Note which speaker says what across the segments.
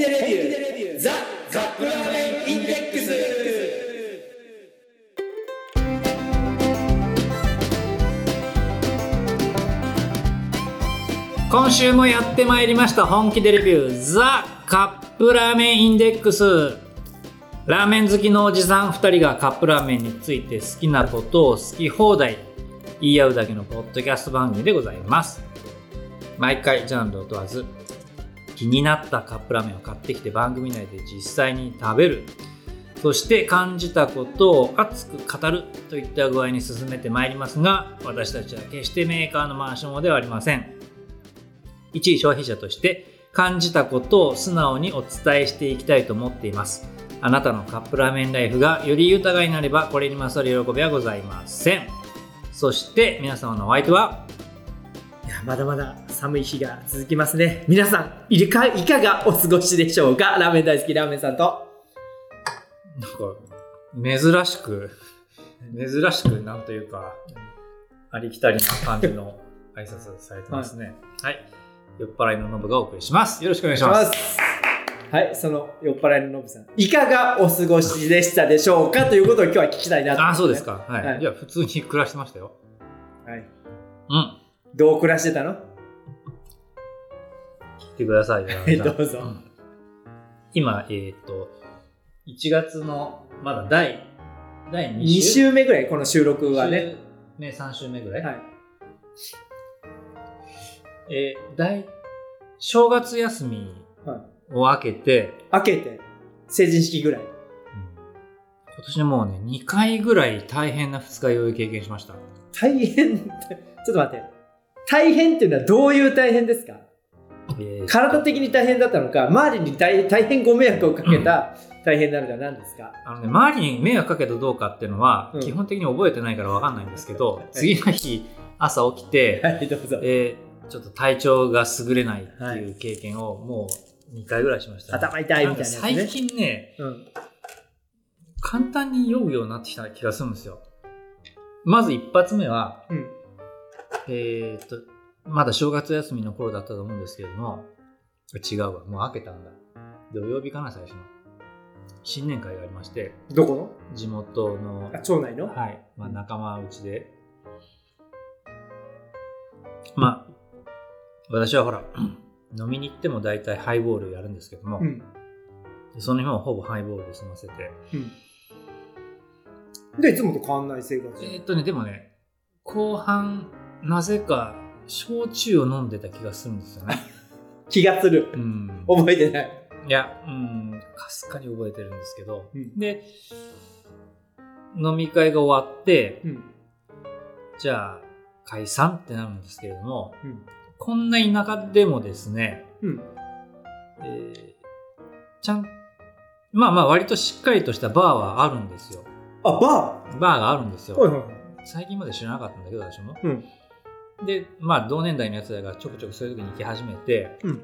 Speaker 1: でレビューザ・カップラーメンインデックス
Speaker 2: 今週もやってまいりました本気でレビューザ・カップラーメンインデックス。ラーメン好きのおじさん2人がカップラーメンについて好きなことを好き放題言い合うだけのポッドキャスト番組でございます。毎回ジャンルを問わず気になったカップラーメンを買ってきて番組内で実際に食べる。そして感じたことを熱く語るといった具合に進めてまいりますが私たちは決してメーカーのマンションではありません。一消費者として感じたことを素直にお伝えしていきたいと思っています。あなたのカップラーメンライフがより豊かになればこれに勝る喜びはございません。そして皆様のお相手はい
Speaker 1: やまだまだ寒い日が続きますね。皆さんいかいかがお過ごしでしょうか？ラーメン大好きラーメンさんと。
Speaker 2: なんか珍しく珍しくなんというかありきたりな感じの挨拶されてますね。はい、酔っ払いのノブがお送りします。よろしくお願いします。
Speaker 1: はい、その酔っ払いのノブさん。いかがお過ごしでしたでしょうか？ということを今日は聞きたいなと、
Speaker 2: あそうです。か。はい、
Speaker 1: はい。
Speaker 2: い、や普通に暮らしてましたよ。
Speaker 1: はい。
Speaker 2: うん。
Speaker 1: どう暮らしてたの？
Speaker 2: 聞いてくださいよ
Speaker 1: い
Speaker 2: じゃあ。
Speaker 1: どうぞ。
Speaker 2: ん。今えっ、と1月のまだ第第 2,
Speaker 1: 2
Speaker 2: 週
Speaker 1: 週目ぐらい、この収録はね。
Speaker 2: 目3週目ぐらい、
Speaker 1: はい。
Speaker 2: えー大正月休み
Speaker 1: は
Speaker 2: を明けて、
Speaker 1: 開けて、成人式ぐらい。
Speaker 2: 今年もうね2回ぐらい大変な二日酔い経験しました。
Speaker 1: 大変、ちょっと待って。大変っていうのはどういう大変ですか？
Speaker 2: えー
Speaker 1: 体的に大変だったのか、周りに大大変ご迷惑をかけた大変なのか何ですか？
Speaker 2: あのね、周りに迷惑かけたどうかっていうのは、
Speaker 1: うん
Speaker 2: 基本的に覚えてないから分かんないんですけど、
Speaker 1: い
Speaker 2: 次の日朝起きて、
Speaker 1: はい、どうぞ。
Speaker 2: えーちょっと体調が優れないっていう経験をもう2回ぐらいしました、
Speaker 1: 頭痛いみたいなね
Speaker 2: 最近ね、
Speaker 1: うん。
Speaker 2: 簡単に酔うようになってきた気がするんですよ。まず一発目は、
Speaker 1: うん。
Speaker 2: えーっと、まだ正月休みの頃だったと思うんですけれども、違うわ、もう明けたんだ。土曜日かな、最初の。新年会がありまして、
Speaker 1: どこの？
Speaker 2: 地元の
Speaker 1: あ、町内の？
Speaker 2: はい。まあ、仲間内で。まあ、私はほら、飲みに行っても大体ハイボールやるんですけども、
Speaker 1: うん。
Speaker 2: その日もほぼハイボールで済ませて。
Speaker 1: うん。で、いつもと変わんない生活？
Speaker 2: えーっとね、でもね、後半、なぜか、焼酎を飲んでた気がするんですよね。
Speaker 1: 気がする。
Speaker 2: うん。
Speaker 1: 覚えてない。
Speaker 2: いや、うん、かすかに覚えてるんですけど、
Speaker 1: うん
Speaker 2: で、飲み会が終わって、
Speaker 1: うん。
Speaker 2: じゃあ、解散ってなるんですけれども、
Speaker 1: うん。
Speaker 2: こんな田舎でもですね、
Speaker 1: うん。
Speaker 2: えーちゃん、まあまあ割としっかりとしたバーはあるんですよ。
Speaker 1: あ、バ
Speaker 2: バーがあるんですよ。
Speaker 1: はいはい。
Speaker 2: 最近まで知らなかったんだけど、私も。
Speaker 1: うん。
Speaker 2: で、まあ同年代のやつらがちょくちょくそういう時に行き始めて、
Speaker 1: うん。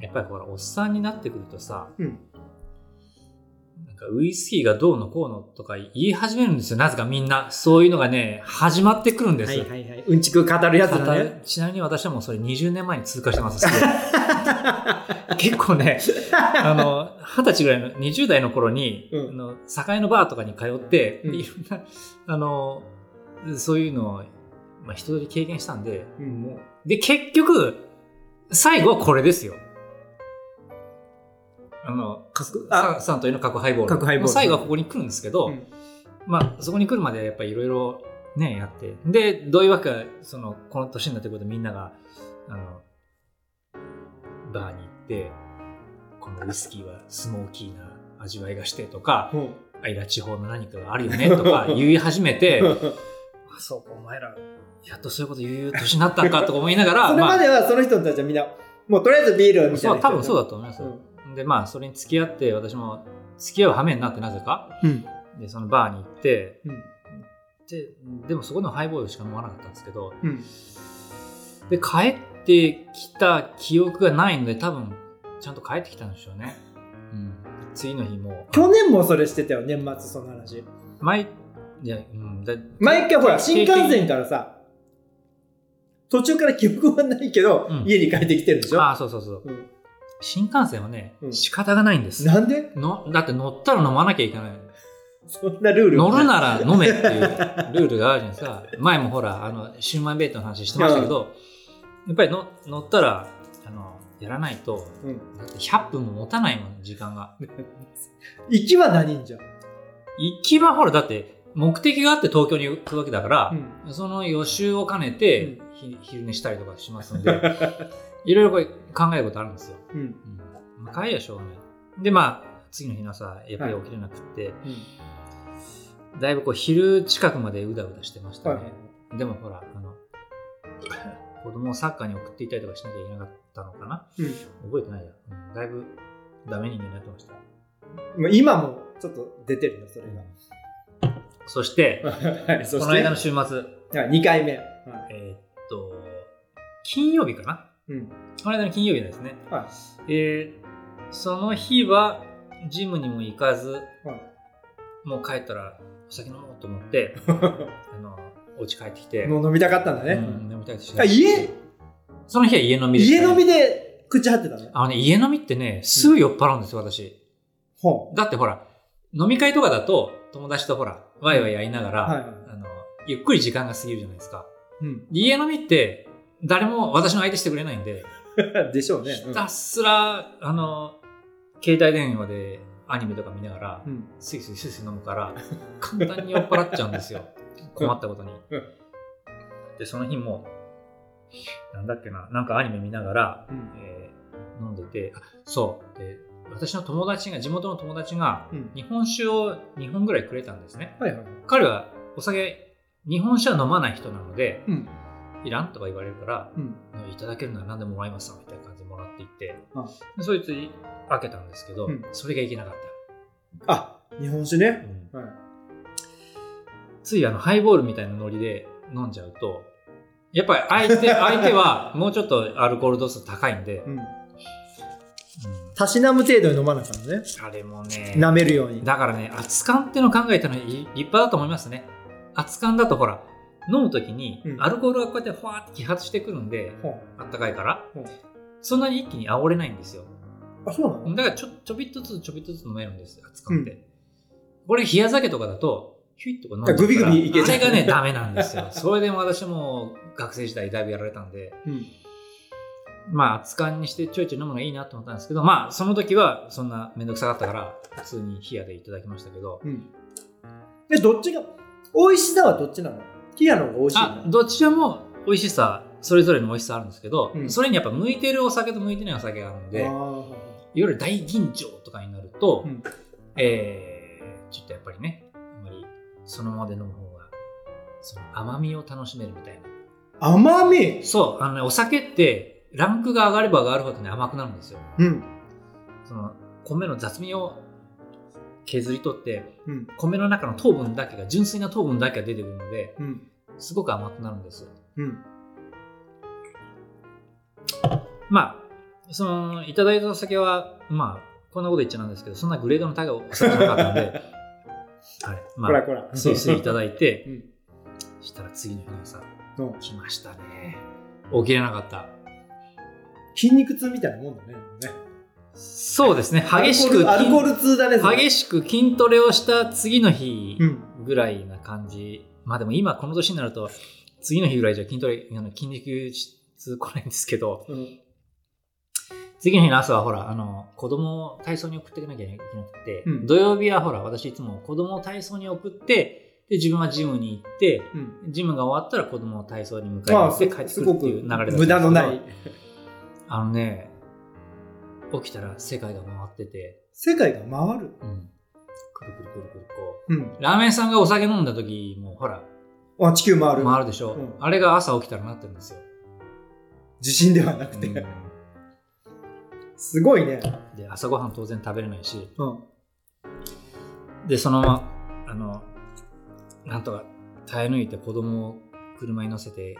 Speaker 2: やっぱりほら、おっさんになってくるとさ、
Speaker 1: うん。
Speaker 2: なんかウイスキーがどうのこうのとか言い始めるんですよ。なぜかみんな。そういうのがね、始まってくるんです。
Speaker 1: はいはいはい。うんちく語るやつだね。
Speaker 2: ちなみに私はもうそれ20年前に通過してます。結構ね、あの、二十歳ぐらいの、20代の頃に、
Speaker 1: うん
Speaker 2: あの、境のバーとかに通って、
Speaker 1: うん
Speaker 2: いろんな、あの、そういうのを、まあ、一通り経験したんで、
Speaker 1: うん
Speaker 2: もう、で、結局、最後はこれですよ。あの、
Speaker 1: あ
Speaker 2: ササントリーの角ハイボール。
Speaker 1: 角ハイボール
Speaker 2: もう最後はここに来るんですけど、
Speaker 1: うん
Speaker 2: まあ、そこに来るまでやっぱりいろいろね、やって。で、どういうわけか、その、この年になってくるとみんなが、あの、バーに行って、このウイスキーはスモーキーな味わいがしてとか、
Speaker 1: うん。
Speaker 2: アイラ地方の何かがあるよねとか言い始めて、あ、そうか、お前ら、やっとそういうこと言う年になったんかとか思いながら、
Speaker 1: それまではその人たちはみんな、もうとりあえずビールみたい
Speaker 2: そう、
Speaker 1: な。
Speaker 2: 多分そう
Speaker 1: だ。
Speaker 2: だと思います。
Speaker 1: うん
Speaker 2: で、まあ、それに付き合って、私も付き合う羽目になってなぜか、
Speaker 1: うん。
Speaker 2: で、そのバーに行って、
Speaker 1: うん。
Speaker 2: で、でもそこのハイボールしか飲まなかったんですけど、
Speaker 1: うん。
Speaker 2: で、帰ってきた記憶がないので、多分、ちゃんと帰ってきたんでしょうね。うん。次の日も。
Speaker 1: 去年もそれしてたよ、年末その話。
Speaker 2: 毎、いや、うん。だ
Speaker 1: 毎回ほら、新幹線
Speaker 2: か
Speaker 1: からさ、途中から記憶はないけど、
Speaker 2: うん
Speaker 1: 家に帰ってきてるでしょ？
Speaker 2: ああ、そうそうそう。
Speaker 1: うん
Speaker 2: 新幹線はね、
Speaker 1: うん
Speaker 2: 仕方がないんです。
Speaker 1: なんで？
Speaker 2: のだって乗ったら飲まなきゃいけない。
Speaker 1: そんなルール
Speaker 2: 乗るなら飲めっていう ルールがあるじゃないですか。前もほら、あの、シューマイベイトの話してましたけど、やっぱりの乗ったら、あの、やらないと、
Speaker 1: うん。
Speaker 2: だって100分も持たないもん、時間が。
Speaker 1: 行きは何んじゃん？
Speaker 2: 行きはほら、だって、目的があって東京に行くわけだから、
Speaker 1: うん
Speaker 2: その予習を兼ねて、ひ昼寝したりとかしますんで、いろいろこれ考えることあるんですよ。
Speaker 1: うん。
Speaker 2: うん。まあ、帰りはしょうがない。で、まあ、次の日の朝、やっぱり起きれなくって、だいぶこう昼近くまでうだうだしてましたね。
Speaker 1: はい
Speaker 2: でもほら、あの、子供をサッカーに送っていたりとかしなきゃいけなかったのかな？
Speaker 1: うん。
Speaker 2: 覚えてないや。うんだいぶダメ人間になってました。
Speaker 1: まあ今もちょっと出てるよ、それ
Speaker 2: そして、
Speaker 1: が。はい、そして？
Speaker 2: この間の週末、
Speaker 1: はい、2回目。はい。
Speaker 2: えー金曜日かな？
Speaker 1: うん。
Speaker 2: この間の金曜日ですね。
Speaker 1: はい。
Speaker 2: えーその日は、ジムにも行かず、
Speaker 1: はい。
Speaker 2: もう帰ったらお酒飲もうと思って、あの、お家帰ってきて、
Speaker 1: もう飲みたかったんだね。
Speaker 2: うん飲みたい
Speaker 1: あ家？
Speaker 2: その日は家飲みでね
Speaker 1: 家飲みで口張ってたの？
Speaker 2: あのね、家飲みってね、すぐ酔っ払うんですよ、私。
Speaker 1: ほ
Speaker 2: だってほら、飲み会とかだと、友達とほら、ワイワイやりながら、
Speaker 1: はいはい
Speaker 2: あの、ゆっくり時間が過ぎるじゃないですか。
Speaker 1: う。うん。
Speaker 2: 家飲みって、誰も私の相手してくれないんで、
Speaker 1: でしょうね。
Speaker 2: ひたすら、あの、携帯電話でアニメとか見ながら
Speaker 1: う、ん。
Speaker 2: スイスイスイスイ飲むから、簡単に酔っ払っちゃうんですよ。困ったことに
Speaker 1: うん。
Speaker 2: で、その日も、なんだっけな、なんかアニメ見ながら、
Speaker 1: うん。
Speaker 2: えー飲んでて、あそう。で、私の友達が、地元の友達が、
Speaker 1: うん。
Speaker 2: 日本酒を2本ぐらいくれたんですね。
Speaker 1: はいはい。
Speaker 2: 彼はお酒、日本酒は飲まない人なので、
Speaker 1: うん。
Speaker 2: いらんとか言われるから、
Speaker 1: うん。
Speaker 2: いただけるなら何でももらいますわみたいな感じでもらっていってそいつ開けたんですけど、
Speaker 1: うん
Speaker 2: それがいけなかっ
Speaker 1: あ、日本酒
Speaker 2: た。
Speaker 1: ね。はい。
Speaker 2: ついあのハイボールみたいなノリで飲んじゃうと、やっぱり相手、相手はもうちょっとアルコール度数高いんで、
Speaker 1: うん。
Speaker 2: うん
Speaker 1: たしなむ程度に飲まなかったのね。
Speaker 2: あれもね、
Speaker 1: 舐めるように。
Speaker 2: だからね、熱燗ってのを考えたのは立派だと思いますね。熱燗だとほら、飲むときに
Speaker 1: うん
Speaker 2: アルコールがこうやってふわーって揮発してくるんで、
Speaker 1: ほ
Speaker 2: あったかいからそんなに一気に煽れないんですよ。
Speaker 1: うあ、そうなの？
Speaker 2: だからちょちょびっとずつちょびっとずつ飲めるんです、熱燗って。これ冷や酒とかだと、ヒュイッとか飲んじゃうから
Speaker 1: グビグビいけちゃう
Speaker 2: あれがね、ダメなんですよ。それでも私も学生時代だいぶやられたんで、
Speaker 1: うん。
Speaker 2: まあ、熱燗にしてちょいちょい飲むのがいいなと思ったんですけど、まあ、その時はそんなめんどくさかったから、普通に冷やでいただきましたけど、
Speaker 1: うん。で、どっちが、美味しさはどっちなの？ティアの方が美味しい
Speaker 2: あ
Speaker 1: の
Speaker 2: どちらも美味しさ、それぞれの美味しさあるんですけど、
Speaker 1: うん
Speaker 2: それにやっぱ向いてるお酒と向いてないお酒があるんで、いわ
Speaker 1: あ
Speaker 2: ゆる大吟醸とかになると、
Speaker 1: うん
Speaker 2: えー、ちょっとやっぱりね、あんまりそのままで飲む方が、その甘みを楽しめるみたいな。
Speaker 1: ー甘み？
Speaker 2: そう、あのね、お酒って、ランクが上がれば上がるほどね、甘くなるんですよ。
Speaker 1: うん。
Speaker 2: その、米の雑味を削り取って、
Speaker 1: うん。
Speaker 2: 米の中の糖分だけが、純粋な糖分だけが出てくるので、
Speaker 1: うん。
Speaker 2: すごく甘くなるんですよ。
Speaker 1: うん。
Speaker 2: まあ、その、いただいたお酒は、まあ、こんなこと言っちゃなんですけど、そんなグレードの高いお酒じゃなかったんで、はい。まあ、
Speaker 1: こらこら。
Speaker 2: スイスイいただいて、
Speaker 1: うん。
Speaker 2: したら次の日の朝、
Speaker 1: うん
Speaker 2: 来ましたね。起きれなかった。
Speaker 1: 筋肉痛みたいなもんだね。ね
Speaker 2: そうですね、激しく、
Speaker 1: アルコール痛だね。
Speaker 2: 激しく筋トレをした次の日
Speaker 1: うん。
Speaker 2: ぐらいな感じ。まあでも今この年になると、次の日ぐらいじゃ筋トレ、あの筋肉質来ないんですけど、
Speaker 1: うん。
Speaker 2: 次の日の朝はほら、あの、子供を体操に送っていかなきゃいけなくて、
Speaker 1: うん
Speaker 2: 土曜日はほら、私いつも子供を体操に送って、で、自分はジムに行って、
Speaker 1: うん。
Speaker 2: ジムが終わったら子供を体操に迎えに
Speaker 1: まあ、
Speaker 2: 行って帰ってくるっていう流れだったんですけど
Speaker 1: 無駄のない。
Speaker 2: あのね、起きたら世界が回ってて、
Speaker 1: 世界が回る？
Speaker 2: うん。くるくるくるくるこ
Speaker 1: うん。
Speaker 2: う。ラーメンさんがお酒飲んだ時も、ほら、
Speaker 1: あ、地球回る。
Speaker 2: 回るでしょ、
Speaker 1: うん
Speaker 2: あれが朝起きたらなってるんですよ。
Speaker 1: 地震ではなくて。
Speaker 2: うん
Speaker 1: すごいね。
Speaker 2: で、朝ごはん当然食べれないし、
Speaker 1: うん。
Speaker 2: で、そのまま、あの、なんとか耐え抜いて子供を車に乗せて、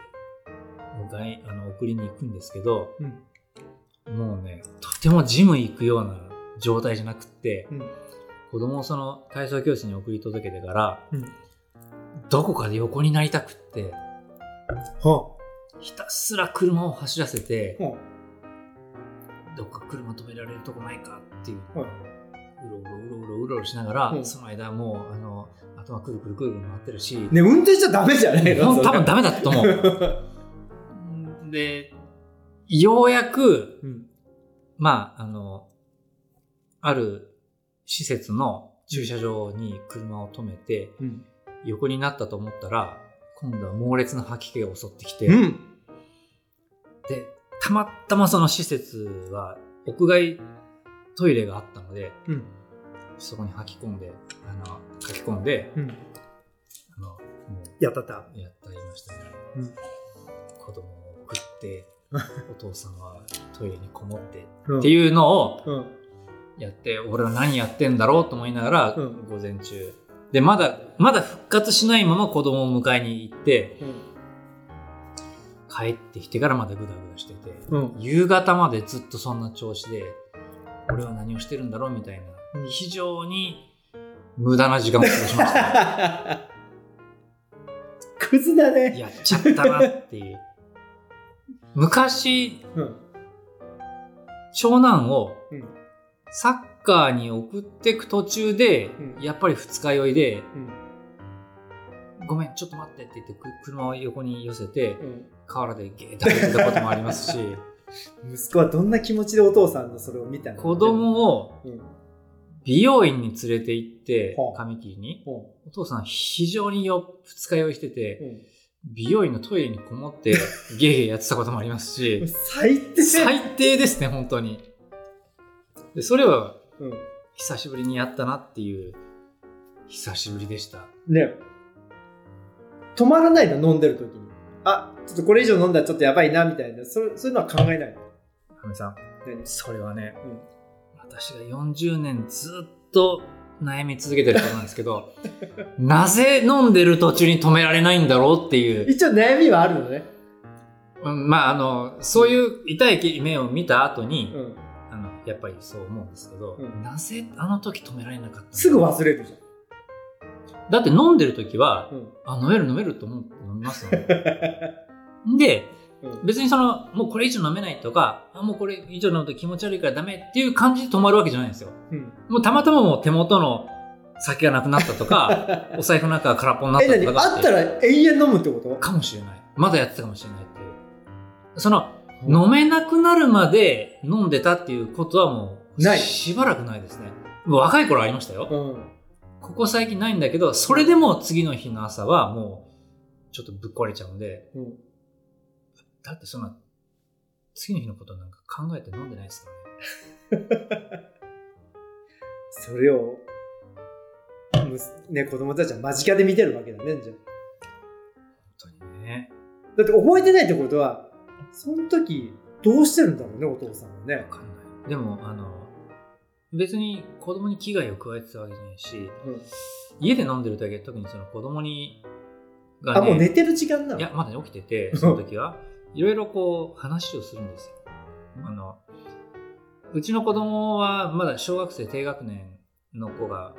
Speaker 2: 迎え、あの、送りに行くんですけど、もうね、とてもジム行くような状態じゃなくって、
Speaker 1: うん。
Speaker 2: 子供をその体操教室に送り届けてから、
Speaker 1: うん
Speaker 2: どこかで横になりたくって、
Speaker 1: は
Speaker 2: ひたすら車を走らせて、どっか車止められるとこないかっていう、
Speaker 1: はいう
Speaker 2: ろうろうろうろうろうろしながら、
Speaker 1: うん
Speaker 2: その間もうあの頭くるくるくるくる回ってるし、
Speaker 1: ね、運転しちゃダメじゃないの？
Speaker 2: 多分ダ
Speaker 1: メ。
Speaker 2: メだったと思う。で、ようやく、
Speaker 1: うん。
Speaker 2: まあ、あの、ある施設の駐車場に車を止めて、
Speaker 1: うん。
Speaker 2: 横になったと思ったら、今度は猛烈な吐き気が襲ってきて、
Speaker 1: うん。
Speaker 2: で、たまたまその施設は屋外トイレがあったので、
Speaker 1: うん。
Speaker 2: そこに吐き込んで、あの、書き込んで、
Speaker 1: うん。
Speaker 2: あの、も
Speaker 1: やったった。
Speaker 2: うやったりましたね。
Speaker 1: うん
Speaker 2: 子供を送って、お父さんはトイレにこもって
Speaker 1: うん
Speaker 2: っていうのを
Speaker 1: うん。
Speaker 2: やって、俺は何やってんだろうと思いながら、
Speaker 1: うん
Speaker 2: 午前中。で、まだ、まだ復活しないまま子供を迎えに行って、帰ってきてからまだグダグダしてて、
Speaker 1: うん。
Speaker 2: 夕方までずっとそんな調子で、俺は何をしてるんだろうみたいな、
Speaker 1: うん
Speaker 2: 非常に無駄な時間を過ごしました。
Speaker 1: クズだね。
Speaker 2: やっちゃったなっていう。昔、
Speaker 1: うん。
Speaker 2: 長男を
Speaker 1: うん。
Speaker 2: サッカーに送ってく途中で、
Speaker 1: うん
Speaker 2: やっぱり二日酔いで、
Speaker 1: うん。
Speaker 2: ごめん、ちょっと待ってって言って、く車を横に寄せて、
Speaker 1: うん。
Speaker 2: 河原でゲー食べてたこともありますし、
Speaker 1: 息子はどんな気持ちでお父さんのそれを見たの？
Speaker 2: 子供を
Speaker 1: うん。
Speaker 2: 美容院に連れて行って
Speaker 1: は、あ
Speaker 2: 髪切りに、
Speaker 1: うん。
Speaker 2: お父さん非常によ二日酔いしてて、
Speaker 1: うん。
Speaker 2: 美容院のトイレにこもって、ゲーゲーやってたこともありますし、
Speaker 1: 最低
Speaker 2: 最低ですね、本当に。で、それは
Speaker 1: うん。
Speaker 2: 久しぶりにやったなっていう、久しぶりでした。
Speaker 1: ね止まらないの飲んでる時に。あ、ちょっとこれ以上飲んだらちょっとやばいな、みたいな。そそういうのは考えないの？
Speaker 2: ハメさん、
Speaker 1: 何？
Speaker 2: それはね、
Speaker 1: うん
Speaker 2: 私が40年ずっと悩み続けてることなんですけど、なぜ飲んでる途中に止められないんだろうっていう、
Speaker 1: 一応悩みはあるのね。
Speaker 2: うんまあ、あの、そういう痛い目を見た後に、
Speaker 1: うん。
Speaker 2: あの、やっぱりそう思うんですけど、
Speaker 1: うん
Speaker 2: なぜあの時止められなかったの
Speaker 1: すぐ忘れるじ
Speaker 2: だって飲んでる時は
Speaker 1: ゃ、ん。うん。
Speaker 2: あ、飲める飲めると思って飲みますよ。で、
Speaker 1: うん
Speaker 2: 別にその、もうこれ以上飲めないとか、あ、もうこれ以上飲むと気持ち悪いからダメっていう感じで止まるわけじゃないんですよ。
Speaker 1: うん。
Speaker 2: もうたまたまもう手元の酒がなくなったとか、お財布の中が空っぽになったとか
Speaker 1: あったら永遠飲むってこと？
Speaker 2: かもしれない。まだやってたかもしれないっていう。その、飲めなくなるまで飲んでたっていうことはもう、
Speaker 1: ない
Speaker 2: しばらくないですね。もう若い頃ありましたよ。
Speaker 1: うん。
Speaker 2: ここ最近ないんだけど、それでも次の日の朝はもう、ちょっとぶっ壊れちゃうんで、
Speaker 1: うん。
Speaker 2: だってそんな、次の日のことなんか考えて飲んでないですからね。
Speaker 1: それを、ね、子供たちは間近で見てるわけだね、じゃあ
Speaker 2: 本当にね。
Speaker 1: だって覚えてないってことは、その時、どうしてるんだろうね、お父さんはね
Speaker 2: わ。かんない。でも、あの、別に子供に危害を加えてたわけじゃないし、
Speaker 1: うん
Speaker 2: 家で飲んでる時は特にその子供に、が
Speaker 1: あ、もう寝てる時間なの？
Speaker 2: いや、まだ起きてて、その時は、いろいろこう話をするんですよ。あの、うちの子供はまだ小学生低学年の子が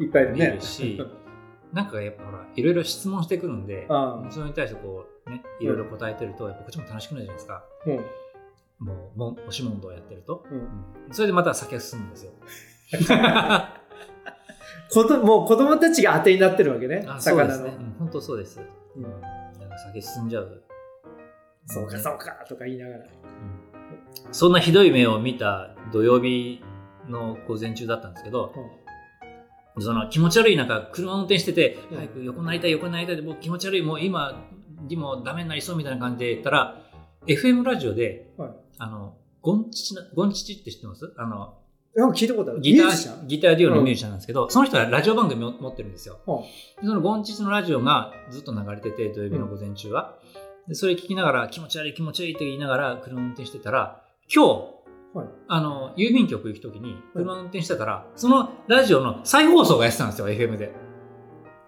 Speaker 1: いっぱいいる
Speaker 2: し、なんかやっぱほら、いろいろ質問してくるんで、
Speaker 1: ああ
Speaker 2: それに対してこう、ね、いろいろ答えてると、やっぱこっちも楽しくなるじゃないですか。
Speaker 1: うん。
Speaker 2: もう、も押し問答やってると。
Speaker 1: うん。
Speaker 2: それでまた酒が進むんですよ。
Speaker 1: 子供もう子供たちが当てになってるわけね。
Speaker 2: あそうです。ね。うん本当そうです。
Speaker 1: うん
Speaker 2: なんか酒進んじゃう。
Speaker 1: そうか、そうか、とか言いながら。
Speaker 2: うんそんなひどい目を見た土曜日の午前中だったんですけど、その気持ち悪い中、車運転してて、
Speaker 1: うん
Speaker 2: 早く横になりたい、横になりたいで、もう気持ち悪い、もう今にもダメになりそうみたいな感じで言ったら、FM ラジオで、
Speaker 1: はい
Speaker 2: あの、ゴンチチな、ゴンチチって知ってます？あの、
Speaker 1: なんか聞いたことある。
Speaker 2: ギタ
Speaker 1: ー
Speaker 2: ギターデュオのミュージシャンなんですけど、その人はラジオ番組を持ってるんですよ。
Speaker 1: は
Speaker 2: でそのゴンチチのラジオがずっと流れてて、土曜日の午前中は。でそれ聞きながら、気持ち悪い気持ち悪いって言いながら車運転してたら、今日、
Speaker 1: はい
Speaker 2: あの、郵便局行くときに車運転してたら、そのラジオの再放送がやってたんですよ、FM で。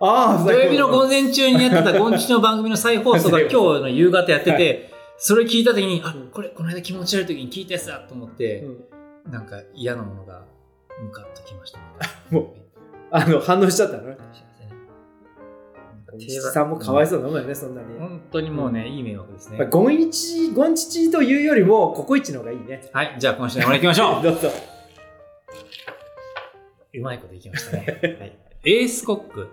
Speaker 1: ああ、
Speaker 2: 土曜日の午前中にやってたゴンチチの番組の再放送が 今日の夕方やってて、それ聞いたときに、あ
Speaker 1: うん、
Speaker 2: これ、この間気持ち悪いときに聞いたやつだと思って、
Speaker 1: うん
Speaker 2: なんか嫌なものが向かってきました。
Speaker 1: もうあの、反応しちゃったの？ね。
Speaker 2: ね
Speaker 1: 西さんもかわいそうなもんやね、そんなに。
Speaker 2: 本当にもうね、いい迷惑ですね。
Speaker 1: まあ、ゴンイチ、ゴンチチというよりも、ココイチの方がいいね。
Speaker 2: はい、じゃあ今週の俺行きましょう
Speaker 1: どうぞ。
Speaker 2: うまいこといきましたね。はい、エースコック。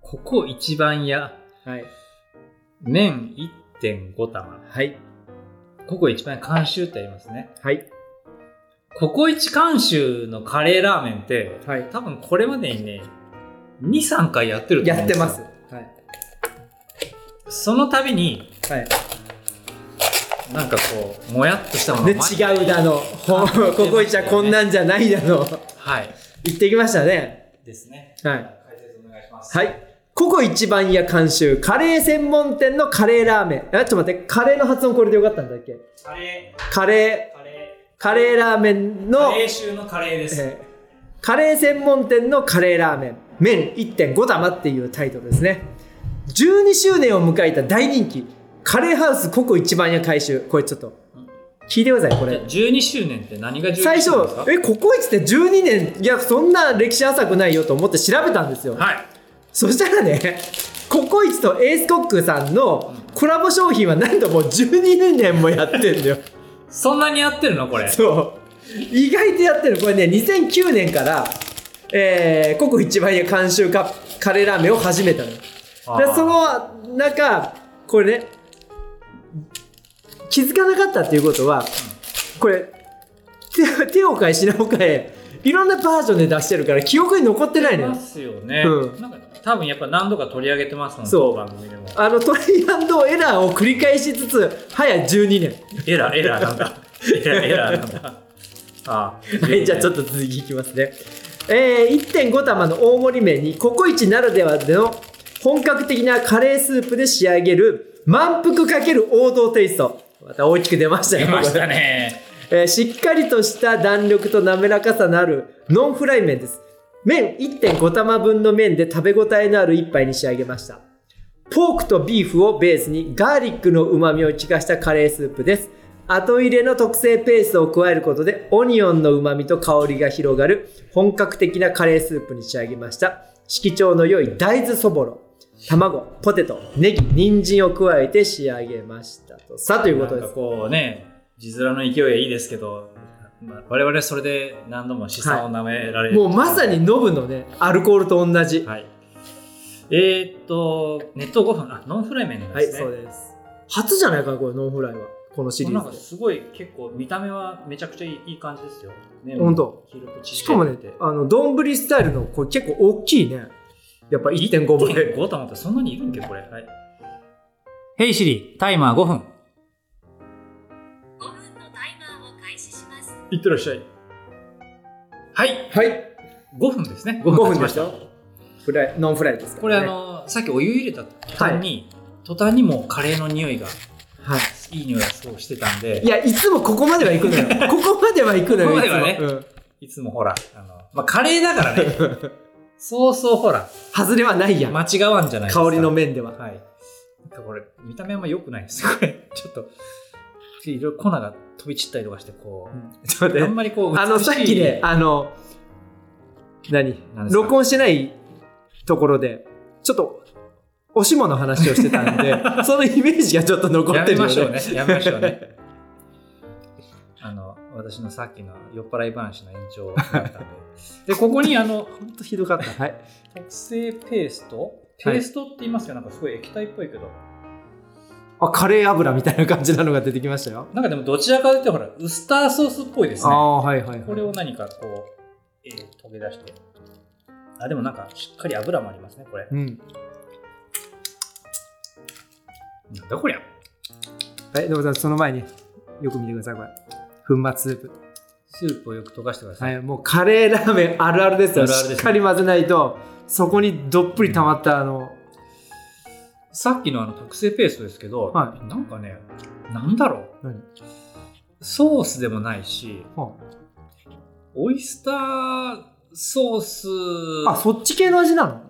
Speaker 2: ここ一番屋。
Speaker 1: はい。
Speaker 2: 麺1.5玉。
Speaker 1: はい。
Speaker 2: ここ一番屋監修ってありますね。
Speaker 1: はい。
Speaker 2: ココイチ監修のカレーラーメンって、
Speaker 1: はい。
Speaker 2: 多分これまでにね、2、3回やってると思うんですよ
Speaker 1: やってます。はい。
Speaker 2: その度に、
Speaker 1: はい。
Speaker 2: なんかこう、もやっとしたもの
Speaker 1: で、
Speaker 2: が
Speaker 1: 違うだの。ほココイチはこんなんじゃないだの。
Speaker 2: はい。
Speaker 1: 言ってきましたね。
Speaker 2: ですね。
Speaker 1: はい。
Speaker 2: 解説お願いします。
Speaker 1: はい。ココ一番屋監修、カレー専門店のカレーラーメン。あ、ちょっと待って、カレーの発音これでよかったんだっけ？
Speaker 2: カレ
Speaker 1: カレ
Speaker 2: ー、カレ
Speaker 1: ー、カレーラーメン
Speaker 2: ー、
Speaker 1: の
Speaker 2: カ、レー臭のカレーです。
Speaker 1: えーカレー専門店のカレーラーメン、麺1.5玉っていうタイトルですね。12周年を迎えた大人気、カレーハウスココ一番屋改修。これちょっと、聞いてください、これ。
Speaker 2: 12周年って何が12周
Speaker 1: 最初
Speaker 2: 年ですか、
Speaker 1: え、ココイチって12年、いや、そんな歴史浅くないよと思って調べたんですよ。
Speaker 2: はい。
Speaker 1: そしたらね、ココイチとエースコックさんのコラボ商品はなんともう12年もやってんだよ。
Speaker 2: そんなにやってるのこれ？
Speaker 1: そう。意外とやってる。これね、2009年から、えー、ココ一番屋監修カカレーラーメンを始めたのよ。で、その中、これね、気づかなかったっていうことは、これ、手手を変え品を変え、いろんなバージョンで出してるから記憶に残ってないのよ
Speaker 2: ま。すよね。
Speaker 1: うん
Speaker 2: なんか多分やっぱ何度か取り上げてますもん、
Speaker 1: そう
Speaker 2: 当番組でも。
Speaker 1: あのトライアンドエラーを繰り返しつつ、早12年。
Speaker 2: エラー、エラーなんだ。エラー、エラーなんだ。ああ。
Speaker 1: はい、じゃあちょっと続きいきますね。えー、1.5玉の大盛り麺にココイチならではでの本格的なカレースープで仕上げる満腹かける王道テイスト。また大きく出ましたよ。
Speaker 2: 出ましたね。
Speaker 1: えーしっかりとした弾力と滑らかさのあるノンフライ麺です。麺1.5玉分の麺で食べ応えのある一杯に仕上げました。ポークとビーフをベースにガーリックの旨味を効かしたカレースープです。後入れの特製ペーストを加えることでオニオンの旨味と香りが広がる本格的なカレースープに仕上げました。色調の良い大豆そぼろ、卵、ポテト、ネギ、人参を加えて仕上げましたと。さあということです
Speaker 2: なんか。こうね、字面の勢いはいいですけど、まあ、我々それで何度も辛酸を舐められる、
Speaker 1: もうまさにノブのね、アルコールと同じ。
Speaker 2: はい。えー、っと、熱湯5分、あ、ノンフライ麺ですね。
Speaker 1: そうです。初じゃないかな、これ、ノンフライは。このシリ
Speaker 2: なんか
Speaker 1: ーズ
Speaker 2: すごい結構見た目はめちゃくちゃいいいい感じですよ。ね
Speaker 1: ほんと
Speaker 2: 黄色く
Speaker 1: で。
Speaker 2: ちっちゃい
Speaker 1: しかもねあの、丼スタイルの、これ結構大きいね。やっぱ1.5倍。
Speaker 2: 1.5玉ってそんなにいるんけこれ。はい。 Hey Siri、タイマー5分。
Speaker 3: 5分のタイマーを開始します。
Speaker 2: いってらっしゃい。はい。
Speaker 1: はい。
Speaker 2: 5分ですね。
Speaker 1: 5分
Speaker 2: 経ちました
Speaker 1: でしょフライ、ノンフライですから、
Speaker 2: これあ、の、さっきお湯入れた途端に、途端にもうカレーの匂いが、
Speaker 1: はい。
Speaker 2: いい匂いがそうしてたんで、
Speaker 1: いや、いつもここまでは行くのよ。ここまでは行くのよ。
Speaker 2: ここまではね
Speaker 1: いつもうん
Speaker 2: いつもほら、あの、まあ、カレーだからね、そうそうほら、
Speaker 1: 外れはないやん。
Speaker 2: 間違わんじゃないですか。
Speaker 1: 香りの面では。
Speaker 2: はい。なんかこれ、見た目あんま良くないですよ。これ、ちょっと、いろいろ粉が飛び散ったりとかして、こう、
Speaker 1: ちょっと待
Speaker 2: あ
Speaker 1: って
Speaker 2: んまりこう、
Speaker 1: あの、さっきね、あの、何？録音してないところで、ちょっと、おしもの話をしてたんで、そのイメージがちょっと残
Speaker 2: や
Speaker 1: ってるよね。
Speaker 2: めましょうね。やめましょうね。私のさっきの酔っ払い話の延長だったんで。で、ここにあの、
Speaker 1: ほんとひどかった。はい。
Speaker 2: 特製ペースト？ペーストって言いますけど、なんかすごい液体っぽいけど。
Speaker 1: あ、カレー油みたいな感じなのが出てきましたよ。
Speaker 2: なんかでもどちらかというと、ほら、ウスターソースっぽいですね。
Speaker 1: ああ、はいはい、はい。
Speaker 2: これを何かこう、えー、溶け出して。あ、でもなんかしっかり油もありますね、これ。
Speaker 1: うん。
Speaker 2: なんだこりゃ。
Speaker 1: はい、でもその前に、よく見てください、これ。粉末スープ。
Speaker 2: スープをよく溶かしてくださ。
Speaker 1: はいい、もうカレーラーメンあるあるですよ。
Speaker 2: あるあるですね
Speaker 1: しっかり混ぜないと、そこにどっぷり溜まったあの、
Speaker 2: さっきのあの特製ペーストですけど、
Speaker 1: は
Speaker 2: なんかね、なんだろう。
Speaker 1: 何？
Speaker 2: ソースでもないし、
Speaker 1: は
Speaker 2: オイスターソース。
Speaker 1: あ、そっち系の味なの？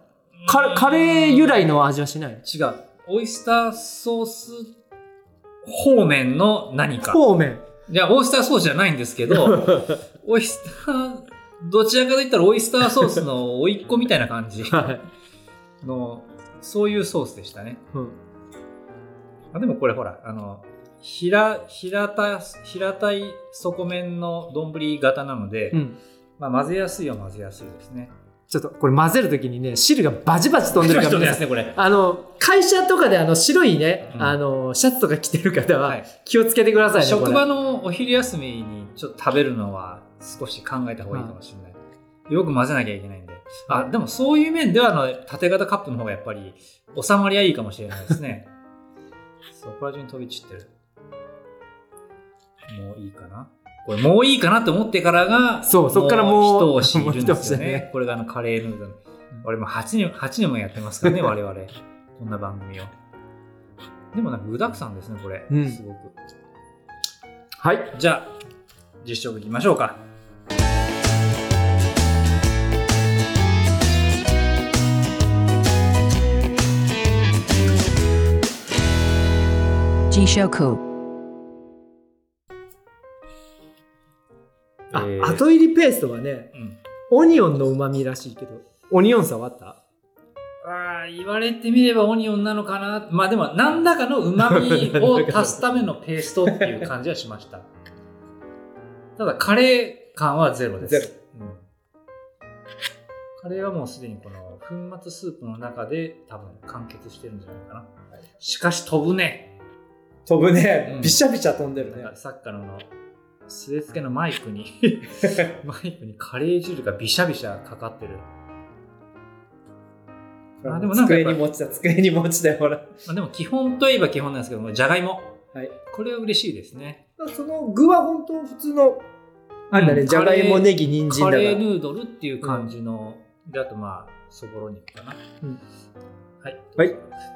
Speaker 1: カカレー由来の味はしない？
Speaker 2: 違う。オイスターソース方面の何か。
Speaker 1: 方面。
Speaker 2: いや、オイスターソースじゃないんですけど、オイスター、どちらかといったらオイスターソースの甥っ子みたいな感じ
Speaker 1: はい。
Speaker 2: の、そういうソースでしたね。
Speaker 1: うん
Speaker 2: あでもこれほら、あの、平、平た、平たい底面の丼型なので、
Speaker 1: うん。
Speaker 2: まあ混ぜやすいは混ぜやすいですね。
Speaker 1: ちょっとこれ混ぜるときにね、汁がバチバチ飛んでるから皆さん
Speaker 2: ね、これ。
Speaker 1: あの、会社とかであの白いね、
Speaker 2: うん
Speaker 1: あの、シャツとか着てる方
Speaker 2: は
Speaker 1: はい気をつけてくださいね。
Speaker 2: 職場
Speaker 1: こ
Speaker 2: のお昼休みにちょっと食べるのは少し考えた方がいいかもしれない。よく混ぜなきゃいけないんで。あ、でもそういう面ではあの縦型カップの方がやっぱり収まりはいいかもしれないですね。そこら中に飛び散ってる。もういいかなこれもういいかなって思ってからが、
Speaker 1: そうそっからもう
Speaker 2: 一押しいるんですよね
Speaker 1: ね。
Speaker 2: これがあのカレーヌードル。俺も8年、8年もやってますからね、我々。こんな番組を。でもなんか具沢山ですね、これ。
Speaker 1: うん
Speaker 2: すごく。
Speaker 1: はい。
Speaker 2: じゃあ、実食いきましょうか。
Speaker 4: Jishoku.
Speaker 1: あ、
Speaker 2: えー
Speaker 1: 後入りペーストはね、
Speaker 2: うん。
Speaker 1: オニオンの旨味らしいけど、オニオン差はあった？
Speaker 2: ああ、言われてみればオニオンなのかな。まあでも、何らかの旨味を 足すためのペーストっていう感じはしました。ただ、カレー感はゼロです。
Speaker 1: ゼロ
Speaker 2: うんカレーはもうすでにこの粉末スープの中で多分完結してるんじゃないかな。しかし飛ぶね。
Speaker 1: 飛ぶね、
Speaker 2: うん
Speaker 1: びしゃびしゃ飛んでるね
Speaker 2: なんか。さっきからの据え付けのマイクに マイクにカレー汁がびしゃびしゃかかってる。あでもなんか
Speaker 1: 机に持ちた、机に持ちたよ、ほら。
Speaker 2: まあ、でも基本といえば基本なんですけども、じゃがいも。
Speaker 1: はい。
Speaker 2: これは嬉しいですね。
Speaker 1: その具は本当普通の、あれだね、
Speaker 2: うん
Speaker 1: じゃがいも、ネギ、人参だから
Speaker 2: カレー。ヌードルっていう感じの、で、あとまあ、そぼろ肉かな。
Speaker 1: うん
Speaker 2: はい。
Speaker 1: はい。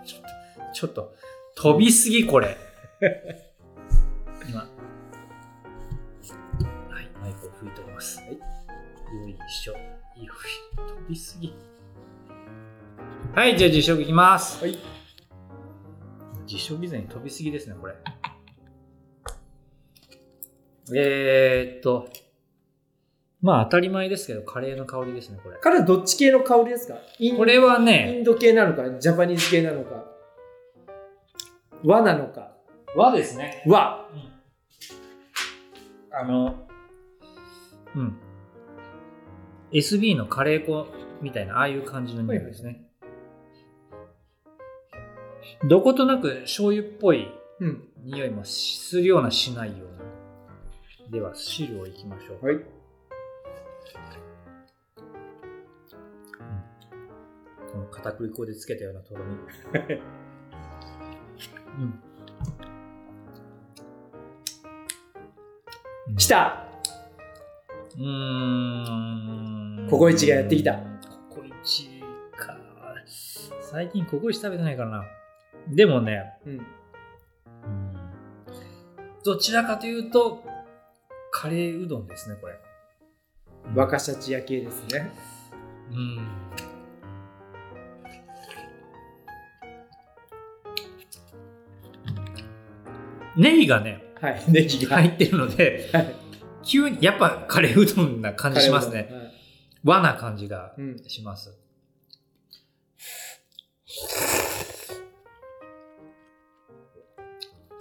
Speaker 2: ちょっと、ちょっと、飛びすぎこれ。いしょ。よい飛びすぎ。はい、じゃあ実食いきます。
Speaker 1: はい。
Speaker 2: 実食以前に飛びすぎですね、これ。えーっと、まあ当たり前ですけど、カレーの香りですね、これ。
Speaker 1: 彼はどっち系の香りですか？
Speaker 2: これは
Speaker 1: イ
Speaker 2: ね、
Speaker 1: ンド系なのか、ジャパニーズ系なのか、和なのか。
Speaker 2: 和ですね。
Speaker 1: 和。
Speaker 2: あの、うん。SB のカレー粉みたいな、ああいう感じの匂いですね。どことなく醤油っぽい
Speaker 1: うん。
Speaker 2: 匂いもするようなしないような。では、汁をいきましょう。
Speaker 1: はい。
Speaker 2: この片栗粉でつけたようなとろみ。うん。
Speaker 1: 来た
Speaker 2: うーん。
Speaker 1: ココイチがやってきた。
Speaker 2: ココイチか。最近ココイチ食べてないからな。でもね、
Speaker 1: うん。
Speaker 2: うんどちらかというと、カレーうどんですね、これ。
Speaker 1: 若シャチ屋系ですね。
Speaker 2: うん。ネギがね、
Speaker 1: はい。ネギが。
Speaker 2: 入ってるので、
Speaker 1: はい。
Speaker 2: 急に、やっぱカレーうどんな感じしますね。
Speaker 1: はい。
Speaker 2: 和な感じが
Speaker 1: うん。
Speaker 2: します。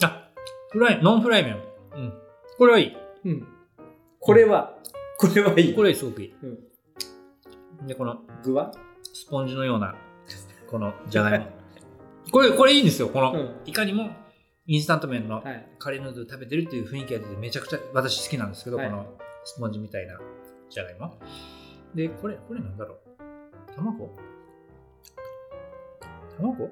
Speaker 2: あ、フライ、ノンフライ麺。うん。これはいい。
Speaker 1: うん。これは、これはいい。
Speaker 2: これはすごくいい。
Speaker 1: うん。
Speaker 2: で、この
Speaker 1: 具は？
Speaker 2: スポンジのような、このじゃがいも。これ、これいいんですよ。この、
Speaker 1: うん
Speaker 2: いかにもインスタント麺の
Speaker 1: はい。
Speaker 2: カレーヌードル食べてるっていう雰囲気が出てめちゃくちゃ私好きなんですけど、
Speaker 1: はい
Speaker 2: このスポンジみたいなじゃがいも。で、これ、これなんだろう卵？卵？ん？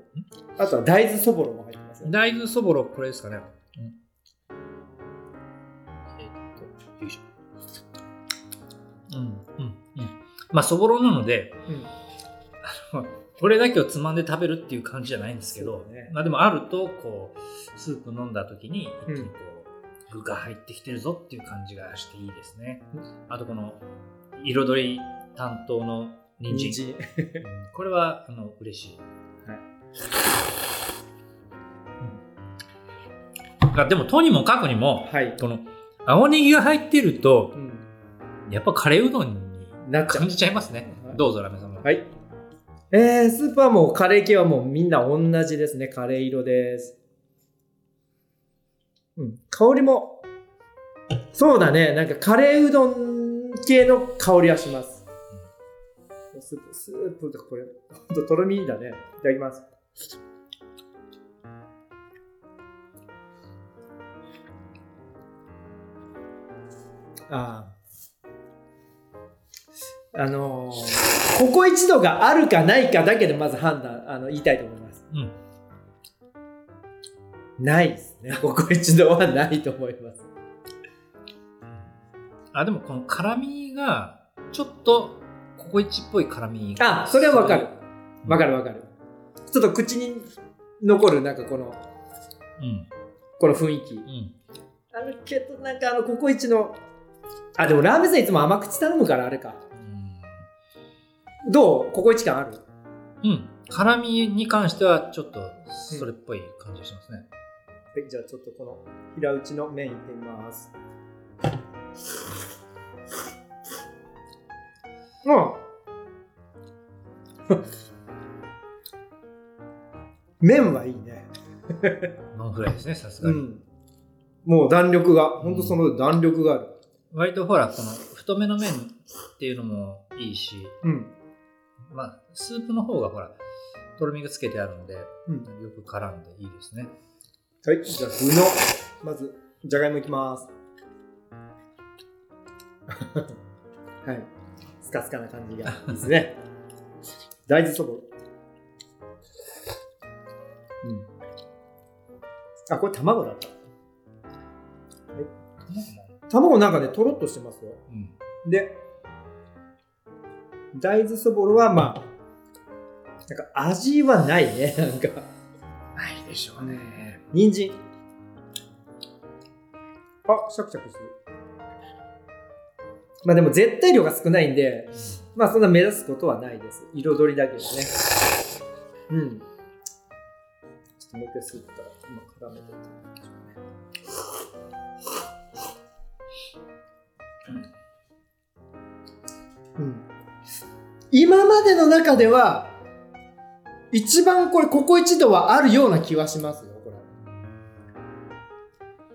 Speaker 1: あとは大豆そぼろも入ってますよ。
Speaker 2: 大豆そぼろ、これですかね。うん、えっと、よいしょ。うん、うん、うん。まあ、そぼろなので、
Speaker 1: うん。
Speaker 2: あのこれだけをつまんで食べるっていう感じじゃないんですけど、
Speaker 1: ね
Speaker 2: まあでもあると、こう、スープ飲んだ時に、一気にこう、具が入ってきてるぞっていう感じがしていいですね。あとこの、彩り担当の人参。
Speaker 1: 人
Speaker 2: これは、あの、嬉しい。
Speaker 1: はい
Speaker 2: うんあでも、とにもかくにも、
Speaker 1: はい。
Speaker 2: この、青ネギが入ってると
Speaker 1: う、ん。
Speaker 2: やっぱカレーうどんに感。じちゃいますね
Speaker 1: はい。
Speaker 2: どうぞ、ラメさんも。
Speaker 1: はい。えー、スーパーもカレー系はもうみんな同じですね。カレー色です。うん、香りも、そうだね、なんかカレーうどん系の香りはします。スープ、スープとこれ、ほんととろみだね。いただきます。ああ。あのー、ここ一度があるかないかだけでまず判断、あの、言いたいと思います。
Speaker 2: うん。
Speaker 1: ないですね。ここ一度はないと思います。
Speaker 2: あ、でもこの辛みが、ちょっと、ココイチっぽい辛みが。
Speaker 1: あ、それはわかる。わか
Speaker 2: る。
Speaker 1: るわかる。ちょっと口に残る、なんかこの、
Speaker 2: うん。
Speaker 1: この雰囲気。
Speaker 2: うん。
Speaker 1: あるけど、なんかあの、ココイチの、あ、でもラーメンさんいつも甘口頼むからあれか。どう？ココイチ感ある？
Speaker 2: うん。辛みに関しては、ちょっと、それっぽい感じがしますね。
Speaker 1: はい、じゃあちょっとこの平打ちの麺いってみます。うん。麺はいいね。
Speaker 2: ノンフライですね、さすがに。
Speaker 1: うん。もう弾力が、ほんとその弾力がある。
Speaker 2: 割とほら、この太めの麺っていうのもいいし、
Speaker 1: うん。
Speaker 2: まあ、スープの方がほら、とろみがつけてあるので、
Speaker 1: うん。
Speaker 2: よく絡んでいいですね。
Speaker 1: はい、じゃあ具の、まず、じゃがいもいきます。はい。スカスカな感じが いいですね。大豆そぼろ。うん。あ、これ卵だった。卵なんかね、とろっとしてますよ。
Speaker 2: うん。
Speaker 1: で、大豆そぼろはまあ、なんか味はないね、なんか。
Speaker 2: ないでしょうね。
Speaker 1: 人参。あ、シャクシャクしてる。まあでも絶対量が少ないんで、まあそんな目指すことはないです。彩りだけですね。うん。ちょっともう一回スープから今絡めていきましょうね。うん。今までの中では、一番これ、ココイチ度はあるような気はしますよ、こ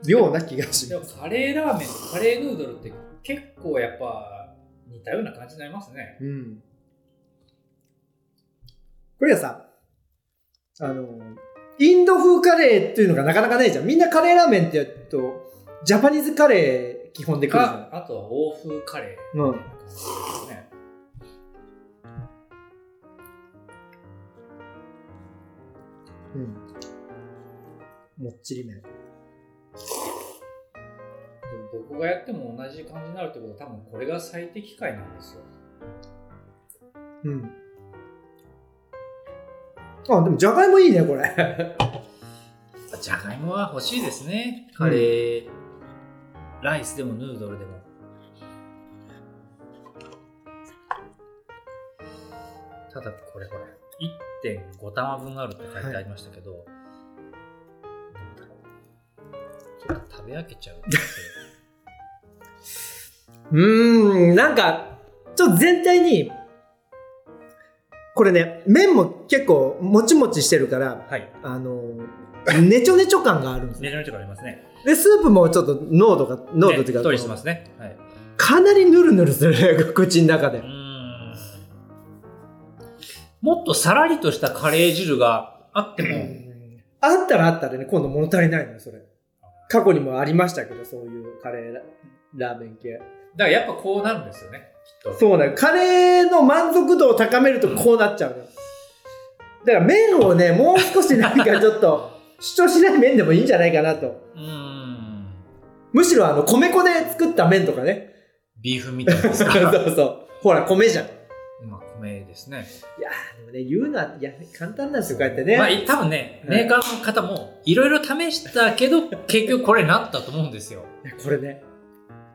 Speaker 1: れ。ような気がします。
Speaker 2: カレーラーメンとカレーヌードルって結構やっぱ似たような感じになりますね。
Speaker 1: うん。これはさ、あの、インド風カレーっていうのがなかなかないじゃん。みんなカレーラーメンってやると、ジャパニーズカレー基本で来るじゃん。
Speaker 2: か、あとは欧風カレー
Speaker 1: うん。うん。もっちり麺。
Speaker 2: でもどこがやっても同じ感じになるってことは多分これが最適解なんですよ。
Speaker 1: うん。あ、でもじゃがいもいいね、これ。
Speaker 2: じゃがいもは欲しいですね。カレー、ライスでもヌードルでも。ただこれこれ、1.5玉分あるって書いてありましたけど、どうだろう。ちょっと食べ飽けちゃう
Speaker 1: うーん、なんか、ちょっと全体に、これね、麺も結構もちもちしてるから、
Speaker 2: はい。
Speaker 1: あの、ねちょねちょ感があるんですよ。
Speaker 2: ねじょねちょがありますね。
Speaker 1: で、スープもちょっと濃度が、濃度っていうか、
Speaker 2: ねっとりしてますね。はい。
Speaker 1: かなりヌルヌルするね、口の中で
Speaker 2: うー。ん。もっとさらりとしたカレー汁があっても、
Speaker 1: あったらあったらね、今度物足りないのよ、それ。過去にもありましたけど、そういうカレーララーメン系。
Speaker 2: だからやっぱこうなるんですよね、きっと。
Speaker 1: そうね、カレーの満足度を高めるとこうなっちゃうのよ。だから麺をね、もう少しなんかちょっと 主張しない麺でもいいんじゃないかなと。
Speaker 2: うーん。
Speaker 1: むしろあの、米粉で作った麺とかね。
Speaker 2: ビーフみたいな
Speaker 1: そう
Speaker 2: か？
Speaker 1: そう。ほら、米じゃん。い
Speaker 2: まあ、米ですね。
Speaker 1: やーでもね、言うのは、いや、簡単なんですよ、こうやってね。
Speaker 2: まあ、い多分ね、
Speaker 1: はい
Speaker 2: メーカーの方も、いろいろ試したけど、結局これになったと思うんですよ。
Speaker 1: いやこれね、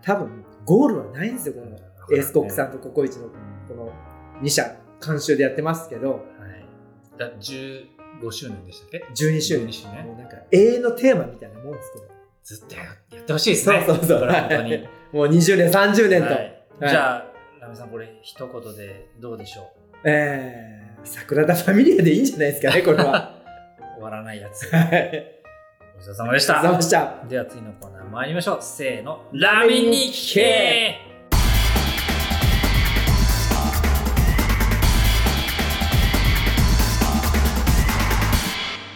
Speaker 1: 多分、ゴールはないんですよ、このエースコックさんとココイチの、この2社、監修でやってますけど、
Speaker 2: はい。だ15周年でしたっけ
Speaker 1: ？12周年。
Speaker 2: 12周年
Speaker 1: もうなんか、永遠のテーマみたいなもんです、これ。
Speaker 2: ずっとややってほしいですね。
Speaker 1: そうそうそう
Speaker 2: 本当に。
Speaker 1: もう20年、30年と。
Speaker 2: はいじゃあ、ラメさん、これ、一言でどうでしょ
Speaker 1: えー、桜田ファミリアでいいんじゃないですかね、これは。
Speaker 2: う 終わらないやつ。
Speaker 1: はい
Speaker 2: ごちそうさまでした。
Speaker 1: ありがとうございました。
Speaker 2: では次のコーナー参りましょう。せーの。ラーメンに聞け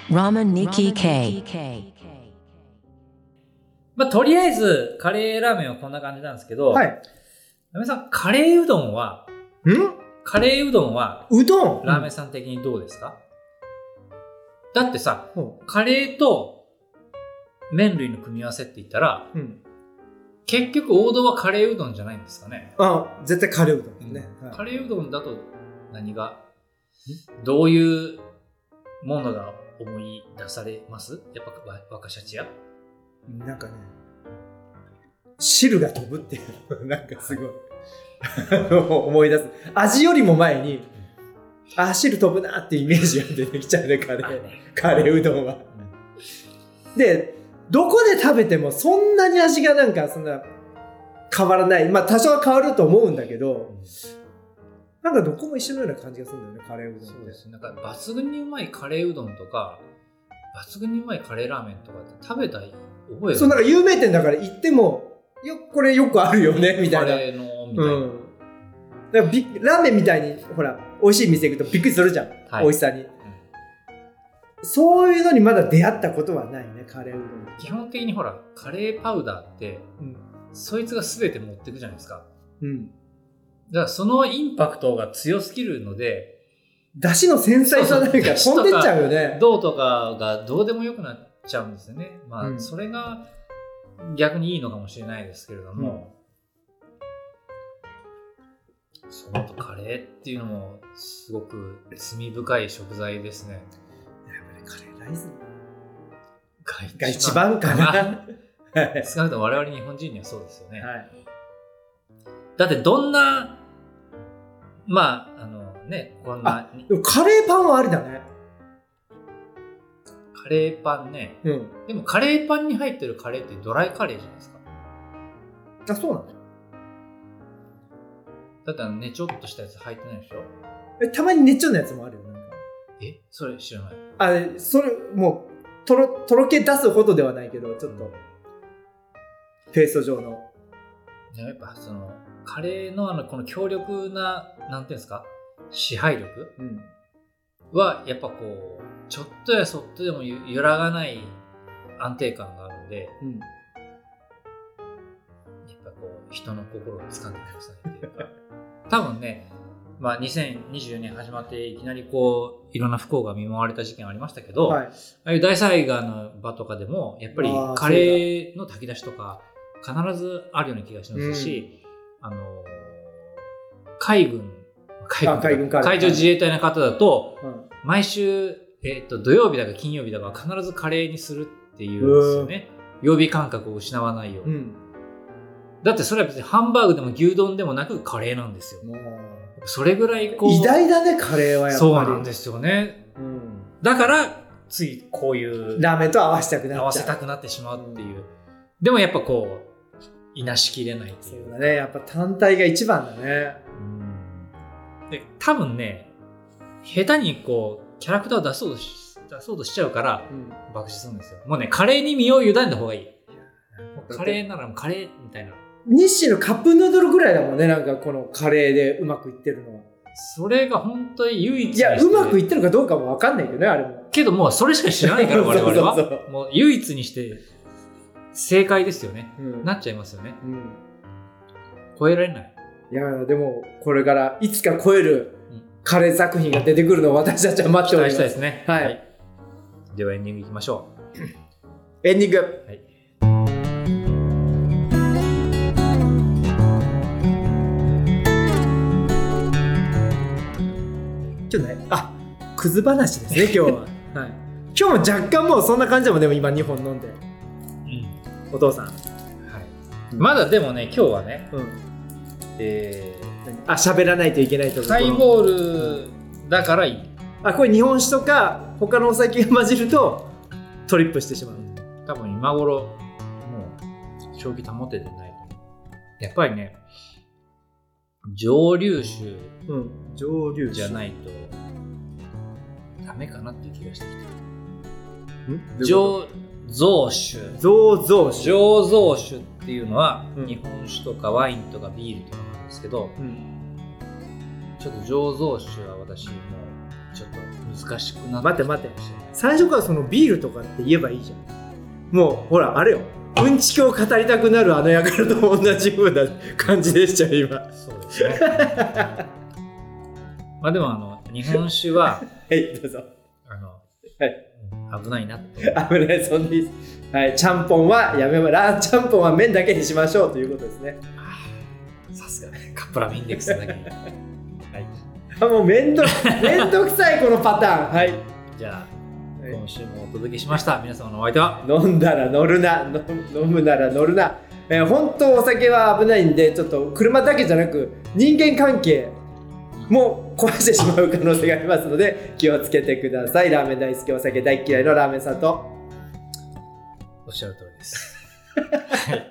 Speaker 4: Ramen Nikki K.
Speaker 2: まあ、とりあえずカレーラーメンはこんな感じなんですけど、
Speaker 1: はい。
Speaker 2: なめさんカレーうどんは
Speaker 1: ん？
Speaker 2: カレーうどんは
Speaker 1: うどん。
Speaker 2: ラーメンさん的にどうですか、だってさ
Speaker 1: うん。
Speaker 2: カレーと麺類の組み合わせって言ったら
Speaker 1: うん。
Speaker 2: 結局王道はカレーうどんじゃないんですかね、
Speaker 1: あ、絶対カレーうどんですね。はい
Speaker 2: カレーうどんだと何がどういうものが思い出されます？やっぱわ若シャチや
Speaker 1: なんかね、汁が飛ぶっていう、なんかすごい、思い出す。味よりも前に、あ、汁飛ぶなってイメージが出てきちゃうね、カレー。カレーうどんは。で、どこで食べてもそんなに味がなんかそんな変わらない。まあ多少は変わると思うんだけど、なんかどこも一緒のような感じがするんだよね、カレーうどん。
Speaker 2: そうですね。なんか抜群にうまいカレーうどんとか、抜群にうまいカレーラーメンとかって食べたい覚えが
Speaker 1: そう、なんか有名店だから行っても、よ、これよくあるよね、みたいな
Speaker 2: カ。レーのみたいな。
Speaker 1: うん。だからびラーメンみたいに、ほら、美味しい店行くとびっくりするじゃん。
Speaker 2: はい
Speaker 1: 美味しさに。そういうのにまだ出会ったことはないね、カレーう
Speaker 2: 基本的にほら、カレーパウダーって、
Speaker 1: どん。
Speaker 2: そいつが全て持ってくじゃないですか。
Speaker 1: うん。うん。
Speaker 2: だからそのインパクトが強すぎるので、
Speaker 1: だしの繊細さなんか飛んでっちゃうよね。
Speaker 2: どうとかがどうでもよくなっちゃうんですよね。まあ、
Speaker 1: うん
Speaker 2: それが逆にいいのかもしれないですけれども、そのとカレーっていうのもすごく罪深い食材ですね。が
Speaker 1: が一番かな。はい。
Speaker 2: 少なくとも我々日本人にはそうですよね。
Speaker 1: はい。
Speaker 2: だってどんな、まあ、あのね、こんな、
Speaker 1: でもカレーパンはありだね。
Speaker 2: カレーパンね。
Speaker 1: うん。
Speaker 2: でもカレーパンに入ってるカレーってドライカレーじゃないですか。
Speaker 1: あ、そうなんだ。
Speaker 2: だってあのね、ちょっとしたやつ入ってないでしょ？
Speaker 1: え、たまにねっちょのやつもあるよ。なんか
Speaker 2: え？それ知らない。
Speaker 1: あ、それ、もう、とろ、とろけ出すほどではないけど、ちょっと、ペースト状の。
Speaker 2: ねやっぱその、カレーのあの、この強力な、なんていうんですか？支配力？
Speaker 1: うん。
Speaker 2: は、やっぱこう、ちょっとやそっとでもゆ揺らがない安定感があるんで、
Speaker 1: うん。
Speaker 2: やっぱこう、人の心を掴んでくださいっていうか、多分ね、まあ2024年始まっていきなりこう、いろんな不幸が見舞われた事件ありましたけど、
Speaker 1: はい。
Speaker 2: ああいう大災害の場とかでも、やっぱりカレーの炊き出しとか、必ずあるような気がしますし、あのー海軍、海
Speaker 1: 軍
Speaker 2: 海上自衛隊の方だと、
Speaker 1: うん。
Speaker 2: 毎週、えっと土曜日だか金曜日だか必ずカレーにするっていうんですよね。曜日感覚を失わないように。
Speaker 1: うん。
Speaker 2: だってそれは別にハンバーグでも牛丼でもなくカレーなんですよ。
Speaker 1: も
Speaker 2: それぐらいこう。
Speaker 1: う、偉大だね、カレーはやっぱり。
Speaker 2: そうなんですよね。
Speaker 1: うん。
Speaker 2: だから、ついこういう
Speaker 1: ラーメンと合わせたくなっちゃう。
Speaker 2: 合わせたくなってしまうっていう。でもやっぱこう、いなしきれないっていう。
Speaker 1: そうだね。やっぱ単体が一番だね。
Speaker 2: うんで、多分ね、下手にこう、キャラクターを出そうとし出そうとしちゃうから、
Speaker 1: うん。
Speaker 2: 爆死するんですよ。もうね、カレーに身を委ねた方がいい。カレーならカレーみたいな。
Speaker 1: 日清のカップヌードルぐらいだもんね、なんかこのカレーでうまくいってるのは。
Speaker 2: それが本当に唯一
Speaker 1: いや、うまくいってるかどうかもわかんないけどね、あれも。
Speaker 2: けどもうそれしか知らないから我々は。
Speaker 1: そうそうそ
Speaker 2: もう唯一にして正解ですよね。
Speaker 1: うん。
Speaker 2: なっちゃいますよね。
Speaker 1: うん。
Speaker 2: 超えられない。
Speaker 1: いや、でも、これからいつか超える
Speaker 2: うん
Speaker 1: カレー作品が出てくるのを私たちは待って
Speaker 2: 期
Speaker 1: おります。
Speaker 2: 待したいですね。
Speaker 1: はい
Speaker 2: ではエンディングいきましょ
Speaker 1: エンディング。
Speaker 2: う。はい。
Speaker 1: 今日ね、あ、クズ話ですね、今日は。はい。今日も若干もうそんな感じでもでも今2本飲んで。
Speaker 2: うん。
Speaker 1: お父さん。
Speaker 2: はい。まだでもね、今日はね、
Speaker 1: うん。
Speaker 2: え
Speaker 1: あ、喋らないといけないと？
Speaker 2: ハイボールだからいい。
Speaker 1: あ、これ日本酒とか他のお酒が混じるとトリップしてしまう。
Speaker 2: 多分今頃、もう、正気保ててない。やっぱりね、蒸留酒
Speaker 1: うん。蒸留。
Speaker 2: じゃないと、ダメかなっていう気がしてきた。
Speaker 1: ん上
Speaker 2: 蒸、醸酒
Speaker 1: 醸造酒。
Speaker 2: 醸造酒っていうのは、
Speaker 1: うん
Speaker 2: 日本酒とかワインとかビールとかなんですけど
Speaker 1: うん
Speaker 2: ちょっと醸造酒は私もうちょっと難しくなって
Speaker 1: 待って待って最初からそのビールとかって言えばいいじゃん。もう、ほら、あれよ。うんちきを語りたくなるあの輩と同じ風な感じでしたよ、今。
Speaker 2: そうですねまあでもあの日本酒 は
Speaker 1: い、どうぞ。
Speaker 2: あの、
Speaker 1: はい
Speaker 2: うん危ないなって
Speaker 1: 危ない、そんに。はい、ちゃんぽんはやめま、ラーちゃんぽんは麺だけにしましょうということですね。
Speaker 2: さすがカップラーメンインデックスだけに はい
Speaker 1: あ、もうめんど、めんどくさい、このパターン。はい。
Speaker 2: じゃあ今週もお届けしました皆様のお相手は？
Speaker 1: 飲んだら乗るな飲飲むなら乗るな、えー本当お酒は危ないんでちょっと車だけじゃなく人間関係も壊してしまう可能性がありますので気をつけてください。ラーメン大好きお酒大嫌いのラーメンさんと。
Speaker 2: おっしゃる通りです。はい。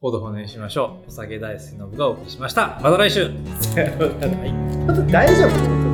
Speaker 2: ほどほどにしましょう。お酒大好きの部がお送りしました。また来週。
Speaker 1: 本当大丈夫？